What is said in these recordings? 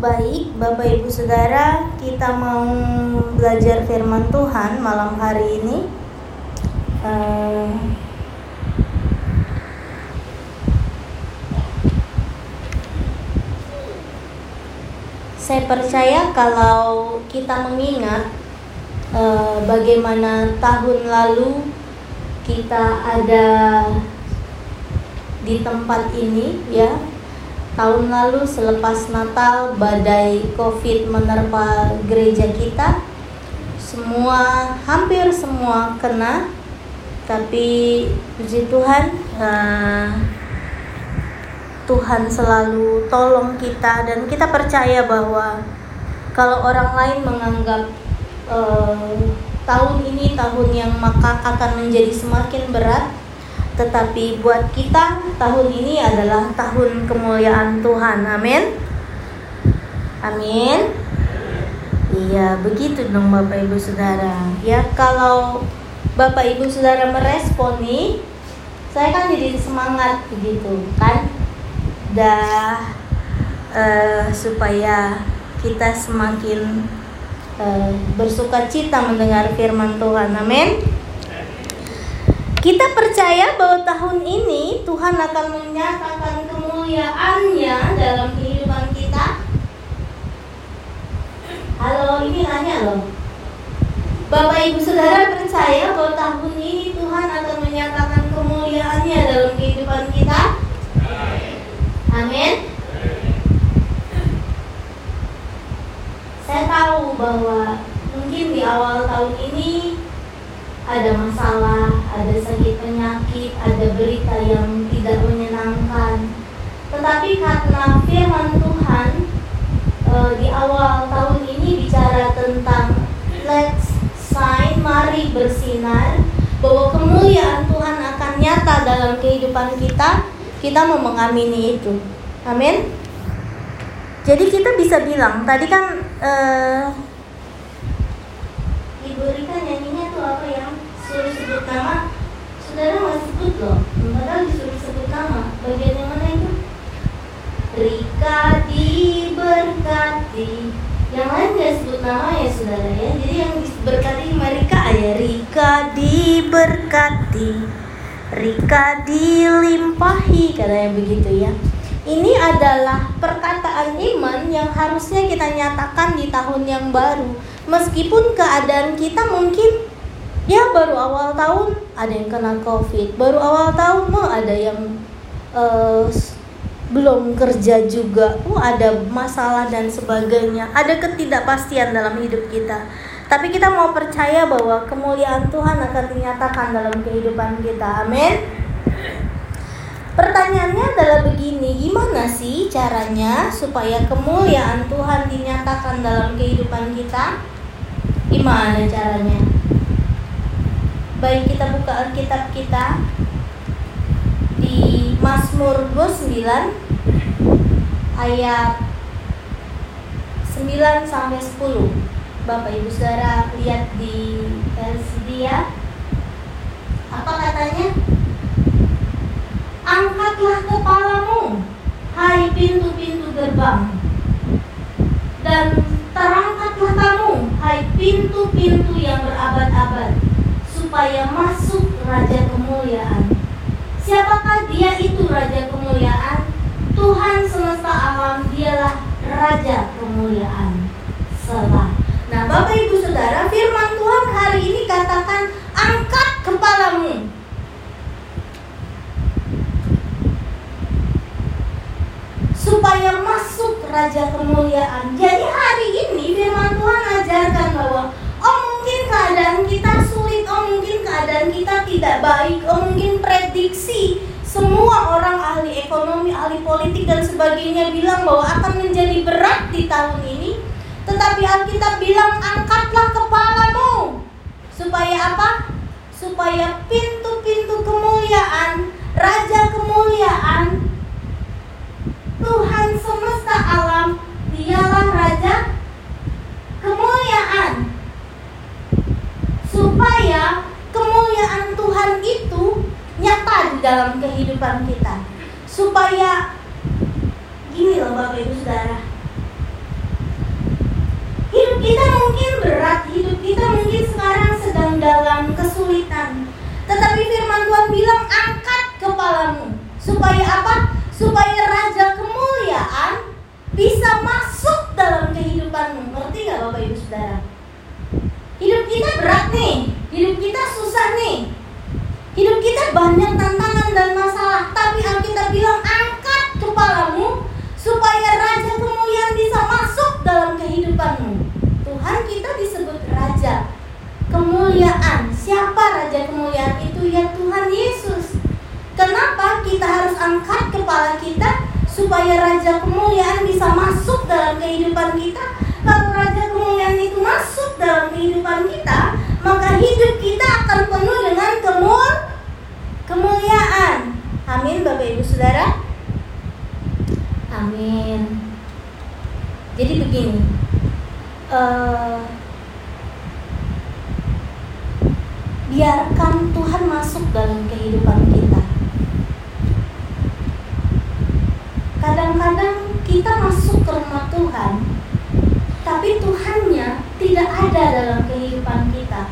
Baik, Bapak Ibu Saudara, kita mau belajar firman Tuhan malam hari ini. Uh, saya percaya kalau kita mengingat uh, bagaimana tahun lalu kita ada di tempat ini ya tahun lalu selepas Natal badai Covid menerpa gereja kita. Semua hampir semua kena. Tapi puji Tuhan uh, Tuhan selalu tolong kita. Dan kita percaya bahwa kalau orang lain menganggap uh, tahun ini tahun yang maka akan menjadi semakin berat tetapi buat kita tahun ini adalah tahun kemuliaan Tuhan. Amin. Amin. Iya begitu dong Bapak Ibu Saudara. Ya kalau Bapak Ibu Saudara merespon nih saya kan jadi semangat begitu kan? Dah uh, supaya kita semakin uh, bersuka cita mendengar firman Tuhan. Amin. Kita percaya bahwa tahun ini Tuhan akan menyatakan kemuliaannya dalam kehidupan kita. Halo, ini nanya loh. Bapak Ibu Saudara percaya bahwa tahun ini Tuhan akan menyatakan kemuliaannya dalam kehidupan kita? Amin. Saya tahu bahwa mungkin di awal tahun ini ada masalah, ada sakit penyakit, ada berita yang tidak menyenangkan. Tetapi karena firman Tuhan e, di awal tahun ini bicara tentang let's shine, mari bersinar, bahwa kemuliaan Tuhan akan nyata dalam kehidupan kita kita mau mengamini itu. Amin. Jadi kita bisa bilang tadi kan uh, Ibu Rika nyanyinya tuh apa yang suruh sebut nama Saudara nggak sebut loh Padahal disuruh sebut nama Bagian yang mana itu? Rika diberkati Yang lain nggak sebut nama ya saudara ya Jadi yang diberkati Rika ya Rika diberkati Rika dilimpahi katanya begitu ya. Ini adalah perkataan iman yang harusnya kita nyatakan di tahun yang baru. Meskipun keadaan kita mungkin ya baru awal tahun ada yang kena covid, baru awal tahun mau ada yang uh, belum kerja juga, oh ada masalah dan sebagainya, ada ketidakpastian dalam hidup kita. Tapi kita mau percaya bahwa kemuliaan Tuhan akan dinyatakan dalam kehidupan kita. Amin. Pertanyaannya adalah begini, gimana sih caranya supaya kemuliaan Tuhan dinyatakan dalam kehidupan kita? Gimana caranya? Baik kita buka Alkitab kita di Mazmur 29 ayat 9 sampai 10. Bapak Ibu Saudara lihat di LCD ya. Apa katanya? Angkatlah kepalamu, hai pintu-pintu gerbang. Dan terangkatlah kamu, hai pintu-pintu yang berabad-abad, supaya masuk Raja Kemuliaan. Siapakah dia itu Raja Kemuliaan? Tuhan semesta alam dialah Raja Kemuliaan. Selah. Nah, Bapak Ibu Saudara, firman Tuhan hari ini katakan angkat kepalamu. Supaya masuk raja kemuliaan. Jadi hari ini firman Tuhan ajarkan bahwa oh mungkin keadaan kita sulit, oh mungkin keadaan kita tidak baik, oh mungkin prediksi semua orang ahli ekonomi, ahli politik dan sebagainya bilang bahwa akan menjadi berat di tahun ini tetapi Alkitab bilang angkatlah kepalamu. Supaya apa? Supaya pintu-pintu kemuliaan, Raja kemuliaan, Tuhan semesta alam, dialah Raja kemuliaan. Supaya kemuliaan Tuhan itu nyata di dalam kehidupan kita. Supaya gini loh Bapak Ibu Saudara mungkin berat, hidup kita mungkin sekarang sedang dalam kesulitan. Tetapi firman Tuhan bilang angkat kepalamu. Supaya apa? Supaya raja kemuliaan bisa masuk dalam kehidupanmu. Ngerti gak Bapak Ibu Saudara? Hidup kita berat nih, hidup kita susah nih. Hidup kita banyak tantangan dan masalah, tapi Alkitab bilang angkat kepalamu supaya raja kemuliaan bisa masuk dalam kehidupanmu. Tuhan kita disebut raja kemuliaan. Siapa raja kemuliaan itu? Ya Tuhan Yesus. Kenapa kita harus angkat kepala kita supaya raja kemuliaan bisa masuk dalam kehidupan kita? Kalau raja kemuliaan itu masuk dalam kehidupan kita, maka hidup kita akan penuh dengan kemul kemuliaan. Amin Bapak Ibu Saudara. Amin. Jadi begini, uh, biarkan Tuhan masuk dalam kehidupan kita. Kadang-kadang kita masuk ke rumah Tuhan, tapi Tuhannya tidak ada dalam kehidupan kita.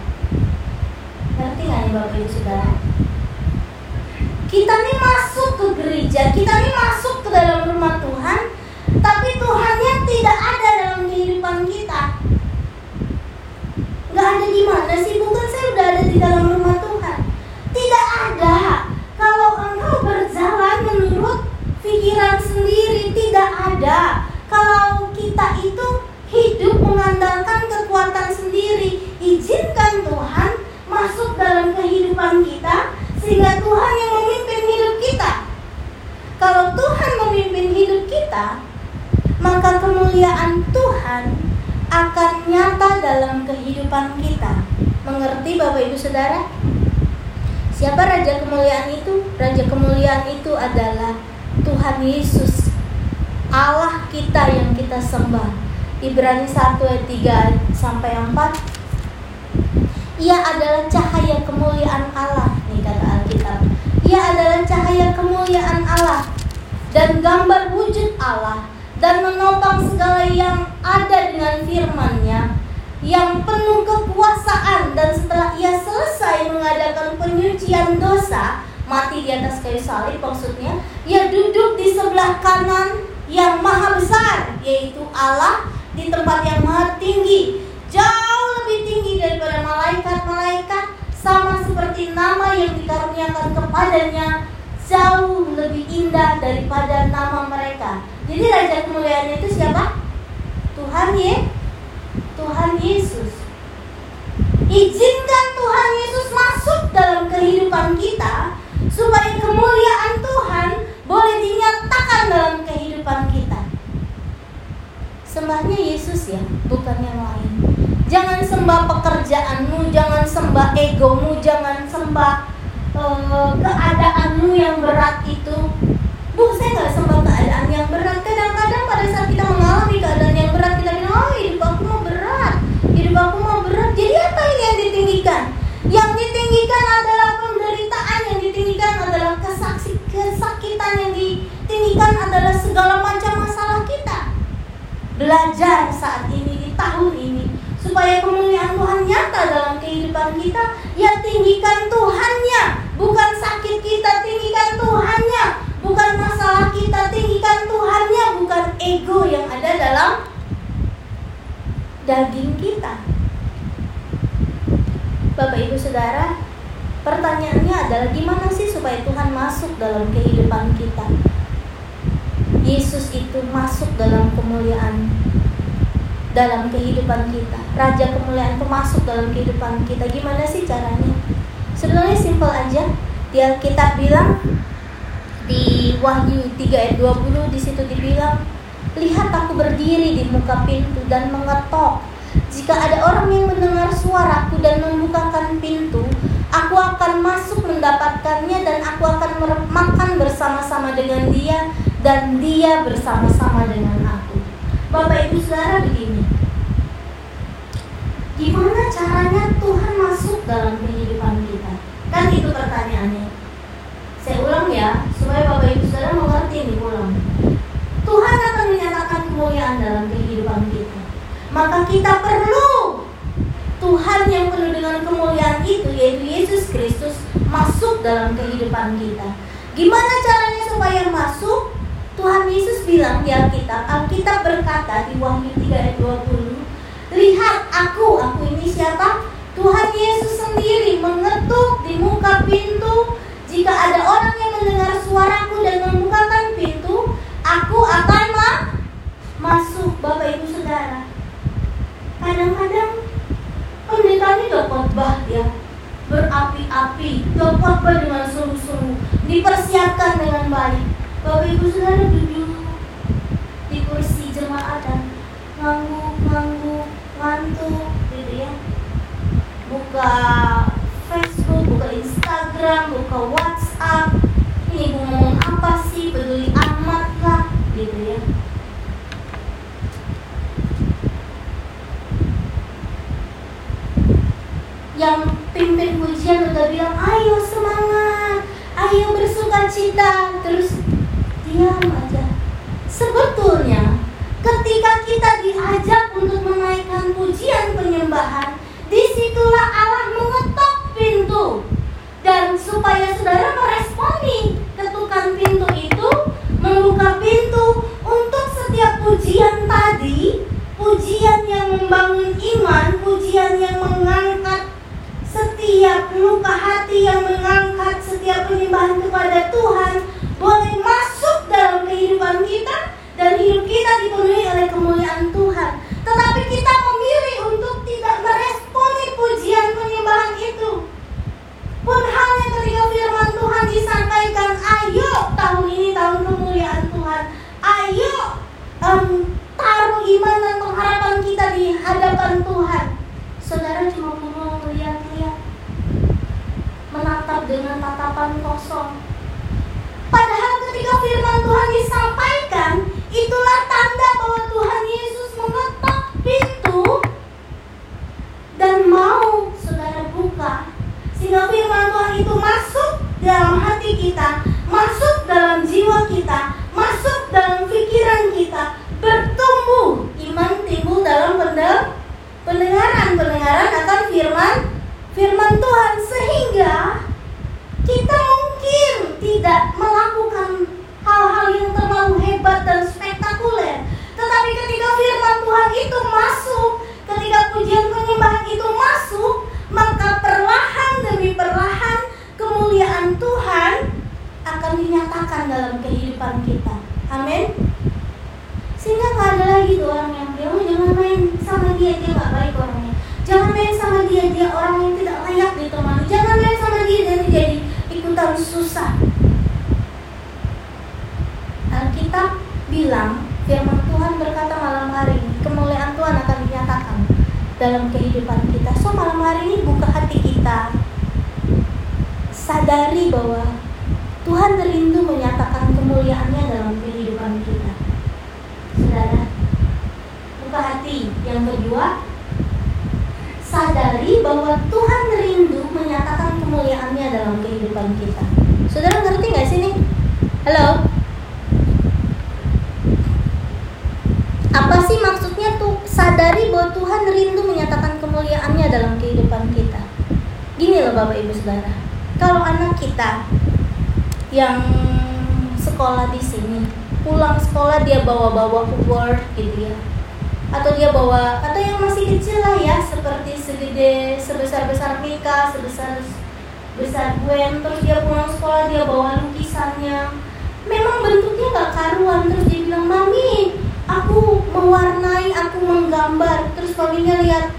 Ngerti nggak nih Bapak Ibu Saudara? Kita nih masuk ke gereja, kita nih masuk ke dalam rumah Tuhan, tapi Tuhannya tidak ada dalam kehidupan kita. Ada di mana sih? Bukan saya udah ada di dalam rumah Tuhan. Tidak ada. Kalau engkau berjalan menurut pikiran sendiri, tidak ada. Kalau kita itu hidup mengandalkan kekuatan sendiri, izinkan Tuhan masuk dalam kehidupan kita sehingga Tuhan yang memimpin hidup kita. Kalau Tuhan memimpin hidup kita, maka kemuliaan Tuhan akan nyata dalam kehidupan kita. Mengerti Bapak Ibu Saudara? Siapa raja kemuliaan itu? Raja kemuliaan itu adalah Tuhan Yesus. Allah kita yang kita sembah. Ibrani 1 ayat 3 sampai 4 ia adalah cahaya kemuliaan Allah nih kata Alkitab. Ia adalah cahaya kemuliaan Allah dan gambar wujud Allah dan menopang segala yang ada dengan firman-Nya yang penuh kekuasaan dan setelah ia selesai mengadakan penyucian dosa mati di atas kayu salib maksudnya ia duduk di sebelah kanan yang maha besar yaitu Allah di tempat yang maha tinggi jauh lebih tinggi daripada malaikat-malaikat sama seperti nama yang dikaruniakan kepadanya jauh lebih indah daripada nama mereka. Jadi raja kemuliaan itu siapa? Tuhan ye, Tuhan Yesus. Izinkan Tuhan Yesus masuk dalam kehidupan kita supaya kemuliaan Tuhan boleh dinyatakan dalam kehidupan kita. Sembahnya Yesus ya, bukan yang lain. Jangan sembah pekerjaanmu, jangan sembah egomu, jangan sembah uh, keadaanmu yang berat itu. Bu, saya nggak sembah keadaan yang berat. Kadang-kadang pada saat kita mengalami keadaan yang berat, kita bilang, oh hidup aku mau berat, hidup aku mau berat. Jadi apa ini yang ditinggikan? Yang ditinggikan adalah penderitaan, yang ditinggikan adalah kesaksi, kesakitan, yang ditinggikan adalah segala macam masalah kita. Belajar saat ini di tahun ini supaya kemuliaan Tuhan nyata dalam kehidupan kita ya tinggikan Tuhannya bukan sakit kita tinggikan Tuhannya bukan masalah kita tinggikan Tuhannya bukan ego yang ada dalam daging kita Bapak Ibu Saudara pertanyaannya adalah gimana sih supaya Tuhan masuk dalam kehidupan kita Yesus itu masuk dalam kemuliaan dalam kehidupan kita. Raja kemuliaan itu masuk dalam kehidupan kita. Gimana sih caranya? Sebenarnya simpel aja. Di Alkitab bilang di Wahyu 3 ayat 20 di situ dibilang, "Lihat aku berdiri di muka pintu dan mengetok. Jika ada orang yang mendengar suaraku dan membukakan pintu, aku akan masuk mendapatkannya dan aku akan makan bersama-sama dengan dia dan dia bersama-sama dengan aku." Bapak Ibu Saudara begini. Gimana caranya Tuhan masuk dalam kehidupan kita? Kan itu pertanyaannya. Saya ulang ya, supaya Bapak Ibu Saudara mengerti ini ulang. Tuhan akan kemuliaan dalam kehidupan kita. Maka kita perlu Tuhan yang penuh dengan kemuliaan itu yaitu Yesus Kristus masuk dalam kehidupan kita. Gimana caranya supaya masuk? Tuhan Yesus bilang di Alkitab, Alkitab berkata di Wahyu 3 ayat 20, Lihat aku, aku ini siapa? Tuhan Yesus sendiri mengetuk di muka pintu. Jika ada orang yang mendengar suaraku dan membukakan pintu, aku akan masuk Bapak Ibu Saudara. Kadang-kadang pendeta ini udah khotbah ya, berapi-api, udah khotbah dengan sungguh-sungguh, dipersiapkan dengan baik Bapak Ibu Saudara duduk di kursi jemaat dan ngangguk-ngangguk, ngantuk gitu ya. Buka Facebook, buka Instagram, buka WhatsApp. Ini ngomong apa sih? Peduli amat kah? Gitu ya. Yang pimpin pujian udah bilang, ayo semangat, ayo bersuka cita. Terus diam aja. Sebetulnya ketika kita diajak untuk menaikkan pujian penyembahan, di situlah Allah mengetok pintu. Dan supaya saudara meresponi ketukan pintu itu, membuka pintu untuk setiap pujian tadi, pujian yang membangun iman, pujian yang mengangkat setiap luka hati yang mengangkat setiap penyembahan kepada Tuhan boleh masuk dalam kehidupan kita dan hidup kita dipenuhi oleh kemuliaan Tuhan. Tetapi kita memilih untuk tidak meresponi pujian penyembahan itu. Pun halnya ketika firman Tuhan disampaikan, ayo tahun ini tahun kemuliaan Tuhan. Ayo um, taruh iman dan pengharapan kita di hadapan Tuhan. Saudara cuma mau dengan tatapan kosong Padahal ketika firman Tuhan disampaikan, itulah tanda bahwa Tuhan Yesus mengetok pintu dan mau saudara buka. Sehingga firman Tuhan itu masuk dalam hati kita, masuk dalam jiwa kita, masuk dalam pikiran kita, bertumbuh. Iman timbul dalam pendengaran, pendengaran akan firman firman Tuhan sehingga kita mungkin tidak melakukan hal-hal yang terlalu hebat dan spektakuler. Tetapi ketika firman Tuhan itu masuk, ketika pujian penyembahan itu masuk, maka perlahan demi perlahan kemuliaan Tuhan akan dinyatakan dalam kehidupan kita. Amin. Sehingga nggak ada lagi tuh orang yang bilang, oh, jangan main sama dia, dia nggak baik orangnya. Jangan main sama dia, dia orang yang tidak layak ditemani. Jangan main sama dia, dia jadi ikutan susah. Alkitab bilang firman Tuhan berkata malam hari ini kemuliaan Tuhan akan dinyatakan dalam kehidupan kita. So malam hari ini buka hati kita. Sadari bahwa Tuhan rindu menyatakan kemuliaannya dalam kehidupan kita. Saudara, buka hati. Yang kedua, sadari bahwa Tuhan rindu menyatakan kemuliaannya dalam kehidupan kita. Saudara ngerti nggak sih nih? Halo? Apa sih maksudnya tuh sadari bahwa Tuhan rindu menyatakan kemuliaannya dalam kehidupan kita? Gini loh Bapak Ibu Saudara, kalau anak kita yang sekolah di sini pulang sekolah dia bawa-bawa Word gitu ya. Atau dia bawa atau yang masih kecil lah ya seperti segede sebesar besar Mika sebesar besar Gwen terus dia pulang sekolah dia bawa lukisannya. Memang bentuknya gak karuan terus dia bilang mami aku mewarnai aku menggambar terus maminya lihat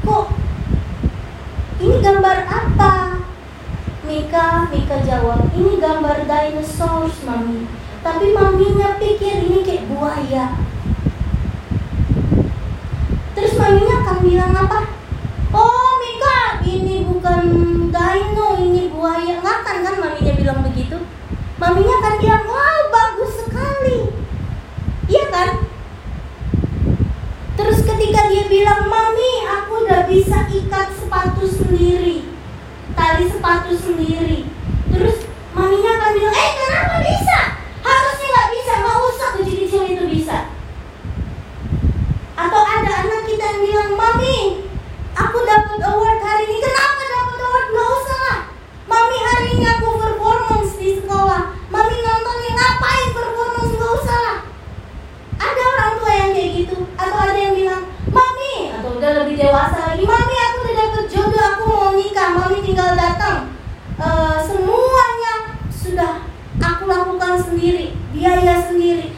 kok ini gambar apa Mika Mika jawab ini gambar dinosaurus mami tapi maminya pikir ini kayak buaya. Terus maminya akan bilang apa? Oh Mika, ini bukan dino, ini buaya. Ngakan kan maminya bilang begitu? maminya akan bilang wow bagus sekali. Iya kan? Terus ketika dia bilang mami aku udah bisa ikat sepatu sendiri tali sepatu sendiri. Terus maminya akan bilang eh kenapa bisa? Harusnya gak bisa mau usah kecil-kecil itu bisa. Atau ada anak kita yang bilang mami tinggal datang e, semuanya sudah aku lakukan sendiri biaya sendiri.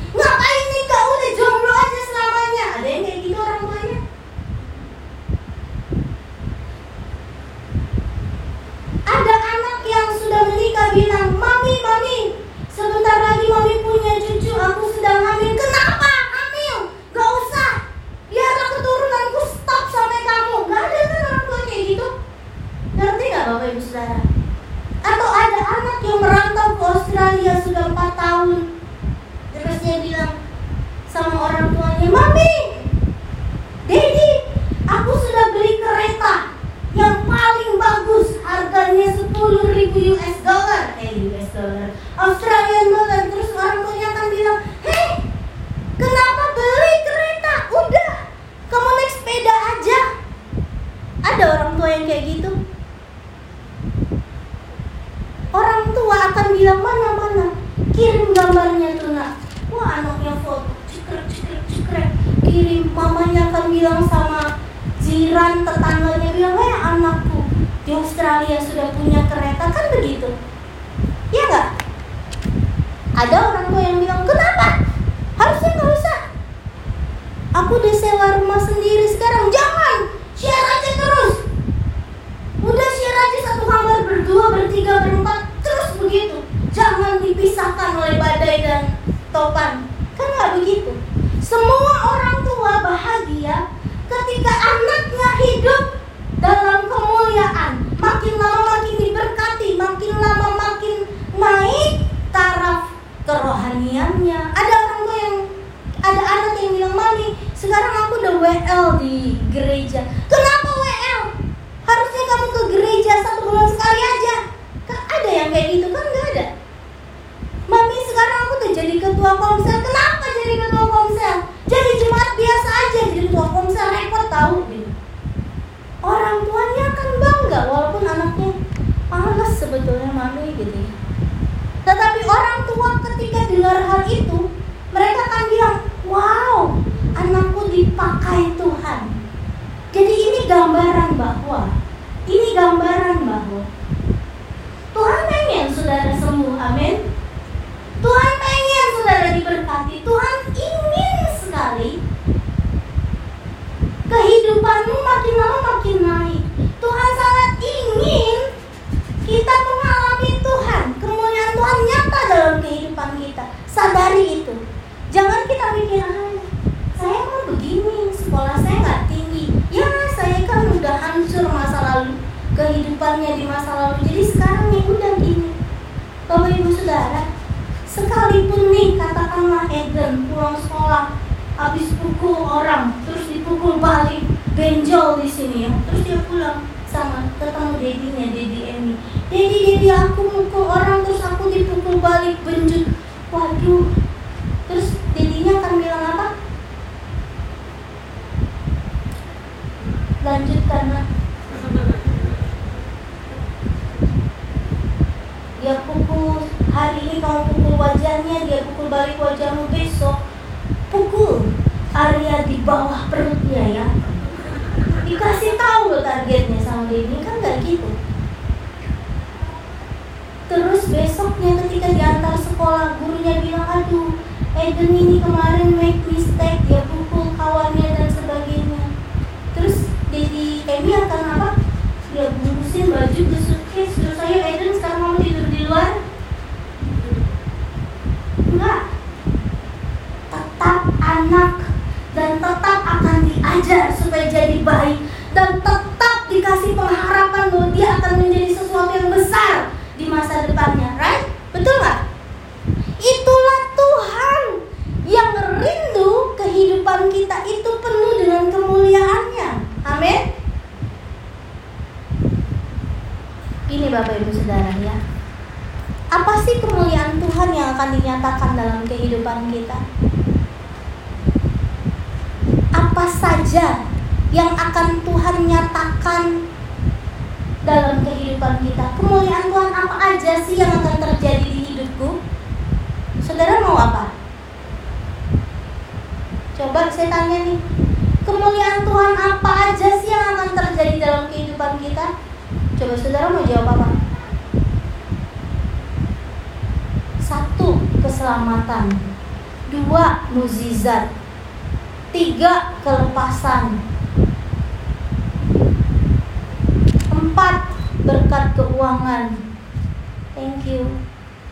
lo targetnya sama ini kan gak gitu. Terus besoknya ketika diantar sekolah gurunya bilang aduh Eden ini kemarin make mistake dia pukul kawannya dan sebagainya. Terus jadi Emi akan apa? Dia bungkusin baju ke suitcase terus saya Eden sekarang mau tidur di luar? Enggak. Tetap anak dan tetap akan diajar supaya jadi baik dan tetap dikasih pengharapan bahwa dia akan menjadi sesuatu yang besar di masa depannya, right? Betul nggak? Itulah Tuhan yang rindu kehidupan kita itu penuh dengan kemuliaannya. Amin. Ini Bapak Ibu Saudara ya. Apa sih kemuliaan Tuhan yang akan dinyatakan dalam kehidupan kita? Apa saja yang akan Tuhan nyatakan dalam kehidupan kita. Kemuliaan Tuhan apa aja sih yang akan terjadi di hidupku? Saudara mau apa? Coba saya tanya nih. Kemuliaan Tuhan apa aja sih yang akan terjadi dalam kehidupan kita? Coba saudara mau jawab apa? Satu, keselamatan. Dua, muzizat. Tiga, kelepasan Empat, berkat keuangan. Thank you.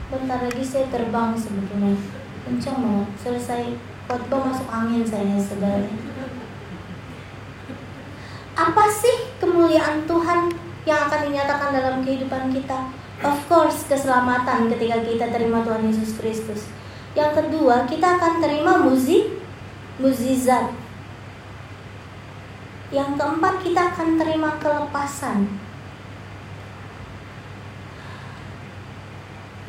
Bentar lagi saya terbang sebetulnya. Kencang banget. Selesai khotbah masuk angin saya sebenarnya. Apa sih kemuliaan Tuhan yang akan dinyatakan dalam kehidupan kita? Of course, keselamatan ketika kita terima Tuhan Yesus Kristus. Yang kedua, kita akan terima muzi, muzizat. Yang keempat, kita akan terima kelepasan.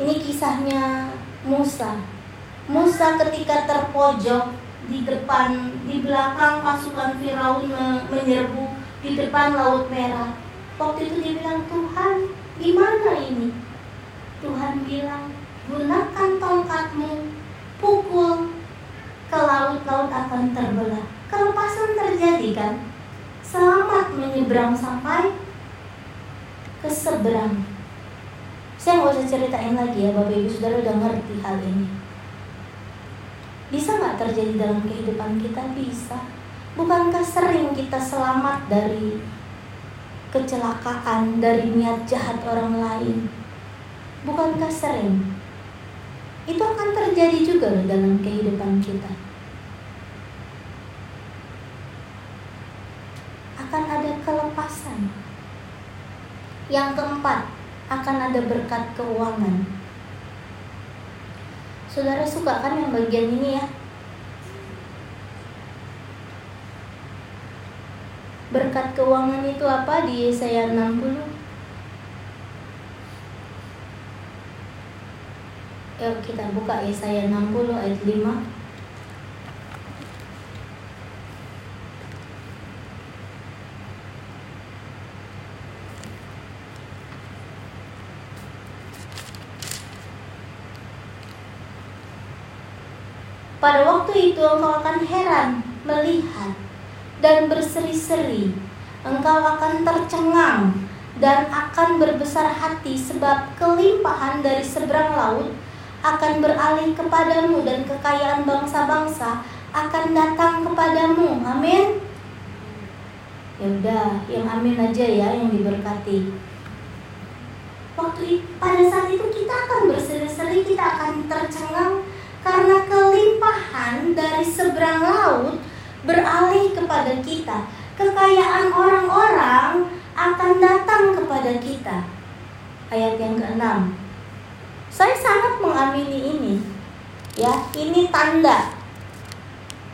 Ini kisahnya Musa. Musa ketika terpojok di depan, di belakang pasukan Firaun menyerbu di depan Laut Merah. Waktu itu dia bilang, Tuhan, gimana ini? Tuhan bilang, gunakan tongkatmu, pukul ke laut-laut akan terbelah. Kelepasan terjadi kan? Selamat menyeberang sampai ke seberang. Saya nggak usah ceritain lagi ya, Bapak Ibu Saudara udah ngerti hal ini. Bisa nggak terjadi dalam kehidupan kita? Bisa. Bukankah sering kita selamat dari kecelakaan, dari niat jahat orang lain? Bukankah sering? Itu akan terjadi juga dalam kehidupan kita. Akan ada kelepasan. Yang keempat, akan ada berkat keuangan. Saudara suka kan yang bagian ini ya? Berkat keuangan itu apa di Yesaya 60? Yuk kita buka Yesaya 60 ayat 5 Pada engkau akan heran melihat dan berseri-seri. Engkau akan tercengang dan akan berbesar hati sebab kelimpahan dari seberang laut akan beralih kepadamu dan kekayaan bangsa-bangsa akan datang kepadamu. Amin. Ya udah, yang amin aja ya yang diberkati. Waktu pada saat itu kita akan berseri-seri, kita akan tercengang karena kelimpahan dari seberang laut beralih kepada kita. Kekayaan orang-orang akan datang kepada kita. Ayat yang keenam. Saya sangat mengamini ini. Ya, ini tanda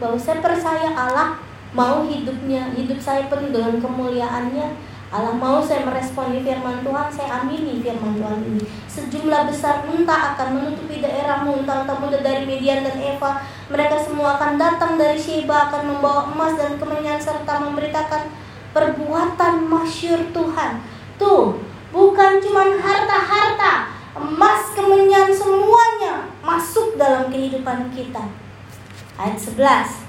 bahwa saya percaya Allah mau hidupnya, hidup saya penuh dengan kemuliaannya Allah mau saya meresponi firman Tuhan, saya amini firman Tuhan ini. Sejumlah besar unta akan menutupi daerahmu, unta-unta muda dari Median dan Eva. Mereka semua akan datang dari Sheba, akan membawa emas dan kemenyan serta memberitakan perbuatan masyur Tuhan. Tuh, bukan cuma harta-harta, emas, kemenyan semuanya masuk dalam kehidupan kita. Ayat 11.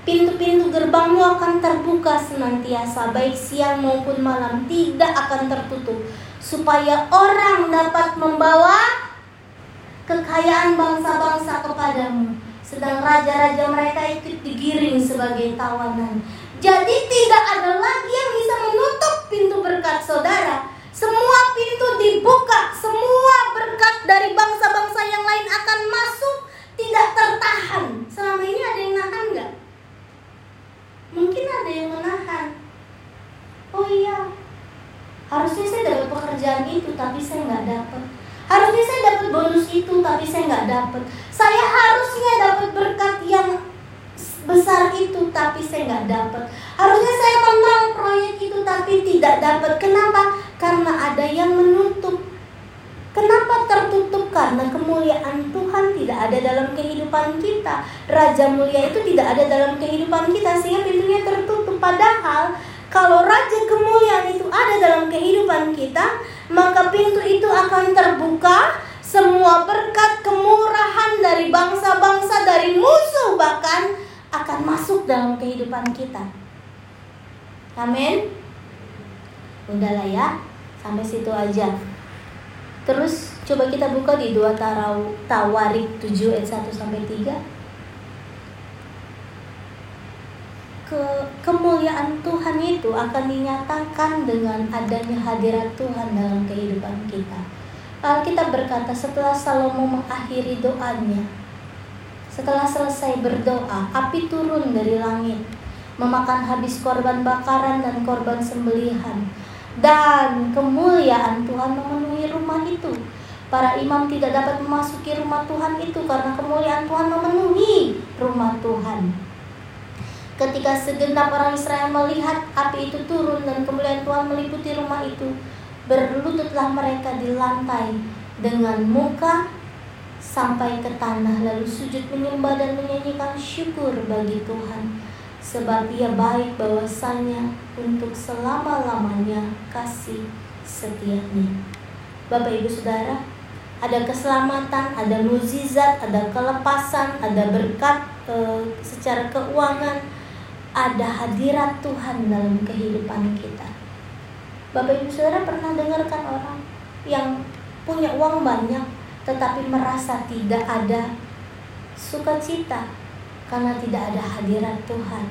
Pintu-pintu gerbangmu akan terbuka senantiasa, baik siang maupun malam, tidak akan tertutup, supaya orang dapat membawa kekayaan bangsa-bangsa kepadamu. Sedang raja-raja mereka ikut digiring sebagai tawanan. Jadi tidak ada lagi yang bisa menutup pintu berkat saudara. Semua pintu dibuka, semua berkat dari bangsa-bangsa yang lain akan masuk, tidak tertahan. Selama ini ada yang nahan nggak? Mungkin ada yang menahan. Oh iya. Harusnya saya dapat pekerjaan itu tapi saya nggak dapat. Harusnya saya dapat bonus itu tapi saya nggak dapat. Saya harusnya dapat berkat yang besar itu tapi saya nggak dapat. Harusnya saya menang proyek itu tapi tidak dapat. Kenapa? Karena ada yang menutup Kenapa tertutup? Karena kemuliaan Tuhan tidak ada dalam kehidupan kita. Raja mulia itu tidak ada dalam kehidupan kita sehingga pintunya tertutup. Padahal kalau raja kemuliaan itu ada dalam kehidupan kita, maka pintu itu akan terbuka. Semua berkat kemurahan dari bangsa-bangsa, dari musuh bahkan akan masuk dalam kehidupan kita. Amin. Udahlah ya, sampai situ aja. Terus coba kita buka di 2 Tarau, Tawarik 7 ayat 1 sampai 3. Ke, kemuliaan Tuhan itu akan dinyatakan dengan adanya hadirat Tuhan dalam kehidupan kita. Alkitab berkata setelah Salomo mengakhiri doanya, setelah selesai berdoa, api turun dari langit, memakan habis korban bakaran dan korban sembelihan dan kemuliaan Tuhan memenuhi rumah itu. Para imam tidak dapat memasuki rumah Tuhan itu karena kemuliaan Tuhan memenuhi rumah Tuhan. Ketika segenap orang Israel melihat api itu turun dan kemuliaan Tuhan meliputi rumah itu, berlututlah mereka di lantai dengan muka sampai ke tanah lalu sujud menyembah dan menyanyikan syukur bagi Tuhan sebab ia baik bahwasanya untuk selama-lamanya kasih setianya. Bapak Ibu Saudara, ada keselamatan, ada mukjizat, ada kelepasan, ada berkat e, secara keuangan, ada hadirat Tuhan dalam kehidupan kita. Bapak Ibu Saudara pernah dengarkan orang yang punya uang banyak tetapi merasa tidak ada sukacita karena tidak ada hadirat Tuhan.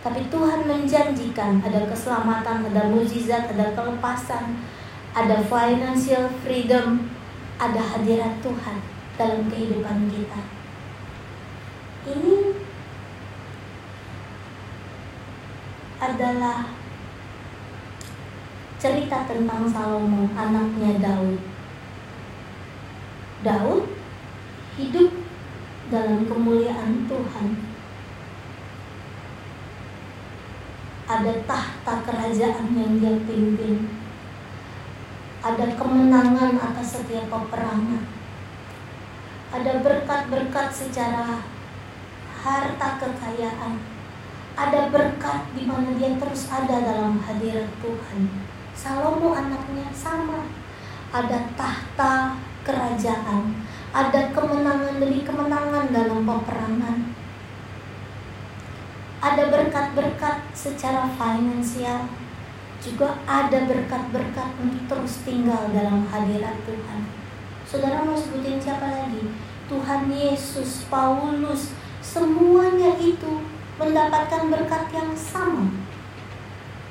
Tapi Tuhan menjanjikan ada keselamatan, ada mujizat, ada kelepasan, ada financial freedom, ada hadirat Tuhan dalam kehidupan kita. Ini adalah cerita tentang Salomo, anaknya Daud. Daud hidup dalam kemuliaan Tuhan. Ada tahta kerajaan yang dia pimpin. Ada kemenangan atas setiap peperangan. Ada berkat-berkat secara harta kekayaan. Ada berkat di mana dia terus ada dalam hadirat Tuhan. Salomo anaknya sama. Ada tahta kerajaan ada kemenangan demi kemenangan dalam peperangan ada berkat-berkat secara finansial, juga ada berkat-berkat untuk terus tinggal dalam hadirat Tuhan. Saudara mau sebutin siapa lagi? Tuhan Yesus, Paulus, semuanya itu mendapatkan berkat yang sama.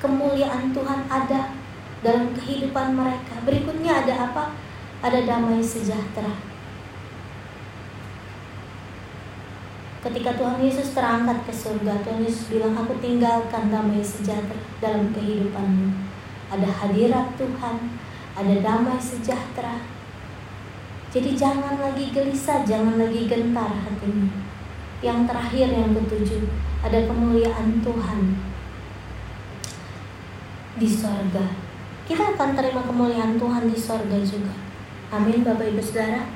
Kemuliaan Tuhan ada dalam kehidupan mereka. Berikutnya ada apa? Ada damai sejahtera Ketika Tuhan Yesus terangkat ke surga, Tuhan Yesus bilang, aku tinggalkan damai sejahtera dalam kehidupanmu. Ada hadirat Tuhan, ada damai sejahtera. Jadi jangan lagi gelisah, jangan lagi gentar hatimu. Yang terakhir yang ketujuh, ada kemuliaan Tuhan di sorga. Kita akan terima kemuliaan Tuhan di sorga juga. Amin Bapak Ibu Saudara.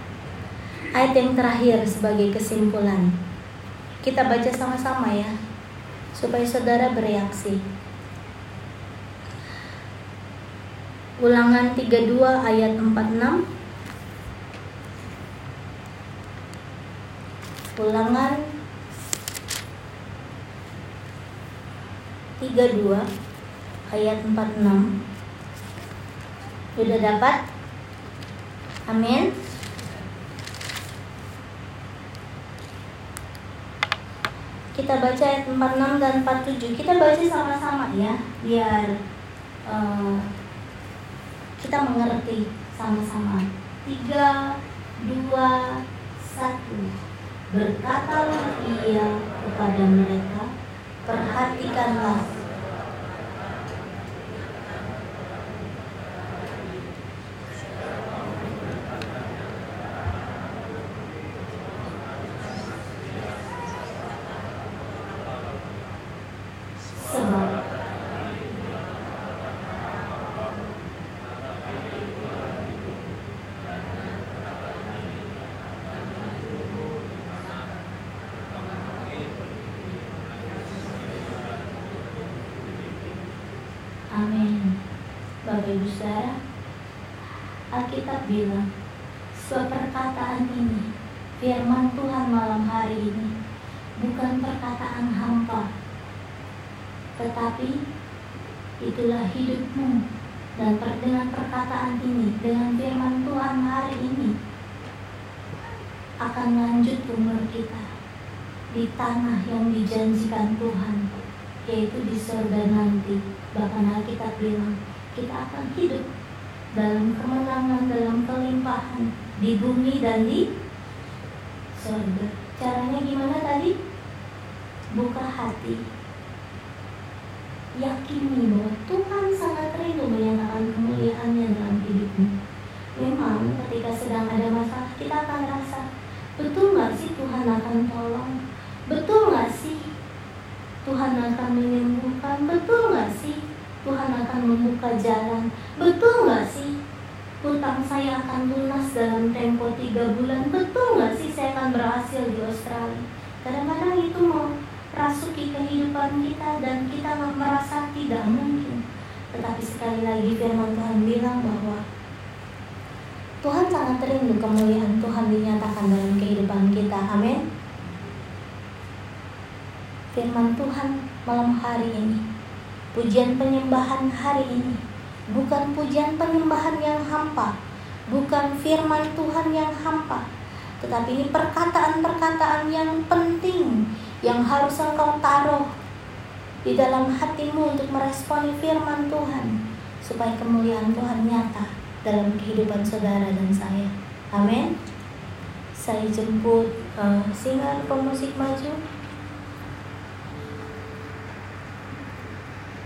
Ayat yang terakhir sebagai kesimpulan. Kita baca sama-sama ya, supaya saudara bereaksi. Ulangan 32 ayat 46 Ulangan 32 ayat 46 Sudah dapat? Amin. Kita baca ayat 46 dan 47 kita baca sama-sama ya biar uh, kita mengerti sama-sama. Tiga dua satu. Berkatalah ia kepada mereka perhatikanlah Bapak Ibu Saudara Alkitab bilang Seperkataan ini Firman Tuhan malam hari ini Bukan perkataan hampa. Tetapi Itulah hidupmu Dan dengan perkataan ini, dengan firman Tuhan hari ini, akan lanjut umur kita di tanah yang dijanjikan Tuhan, yaitu di surga nanti. Bahkan Alkitab bilang, kita akan hidup dalam kemenangan, dalam kelimpahan di bumi dan di surga. Caranya gimana tadi? Buka hati, yakini bahwa Tuhan sangat rindu menyatakan kemuliaannya dalam hidupmu. Memang ketika sedang ada masalah kita akan rasa betul nggak sih Tuhan akan tolong? Betul nggak sih Tuhan akan menyembuhkan? Betul nggak sih Tuhan akan membuka jalan? Betul nggak sih hutang saya akan lunas dalam tempo tiga bulan? Betul nggak sih saya akan berhasil di Australia? Kadang-kadang itu mau rasuki kehidupan kita dan kita merasa tidak mungkin. Tetapi sekali lagi firman Tuhan bilang bahwa Tuhan sangat rindu kemuliaan Tuhan dinyatakan dalam kehidupan kita. Amin. Firman Tuhan malam hari ini, pujian penyembahan hari ini, bukan pujian penyembahan yang hampa, bukan firman Tuhan yang hampa, tetapi ini perkataan-perkataan yang penting yang harus engkau taruh di dalam hatimu untuk meresponi firman Tuhan supaya kemuliaan Tuhan nyata dalam kehidupan saudara dan saya. Amin. Saya jemput uh, singer pemusik maju.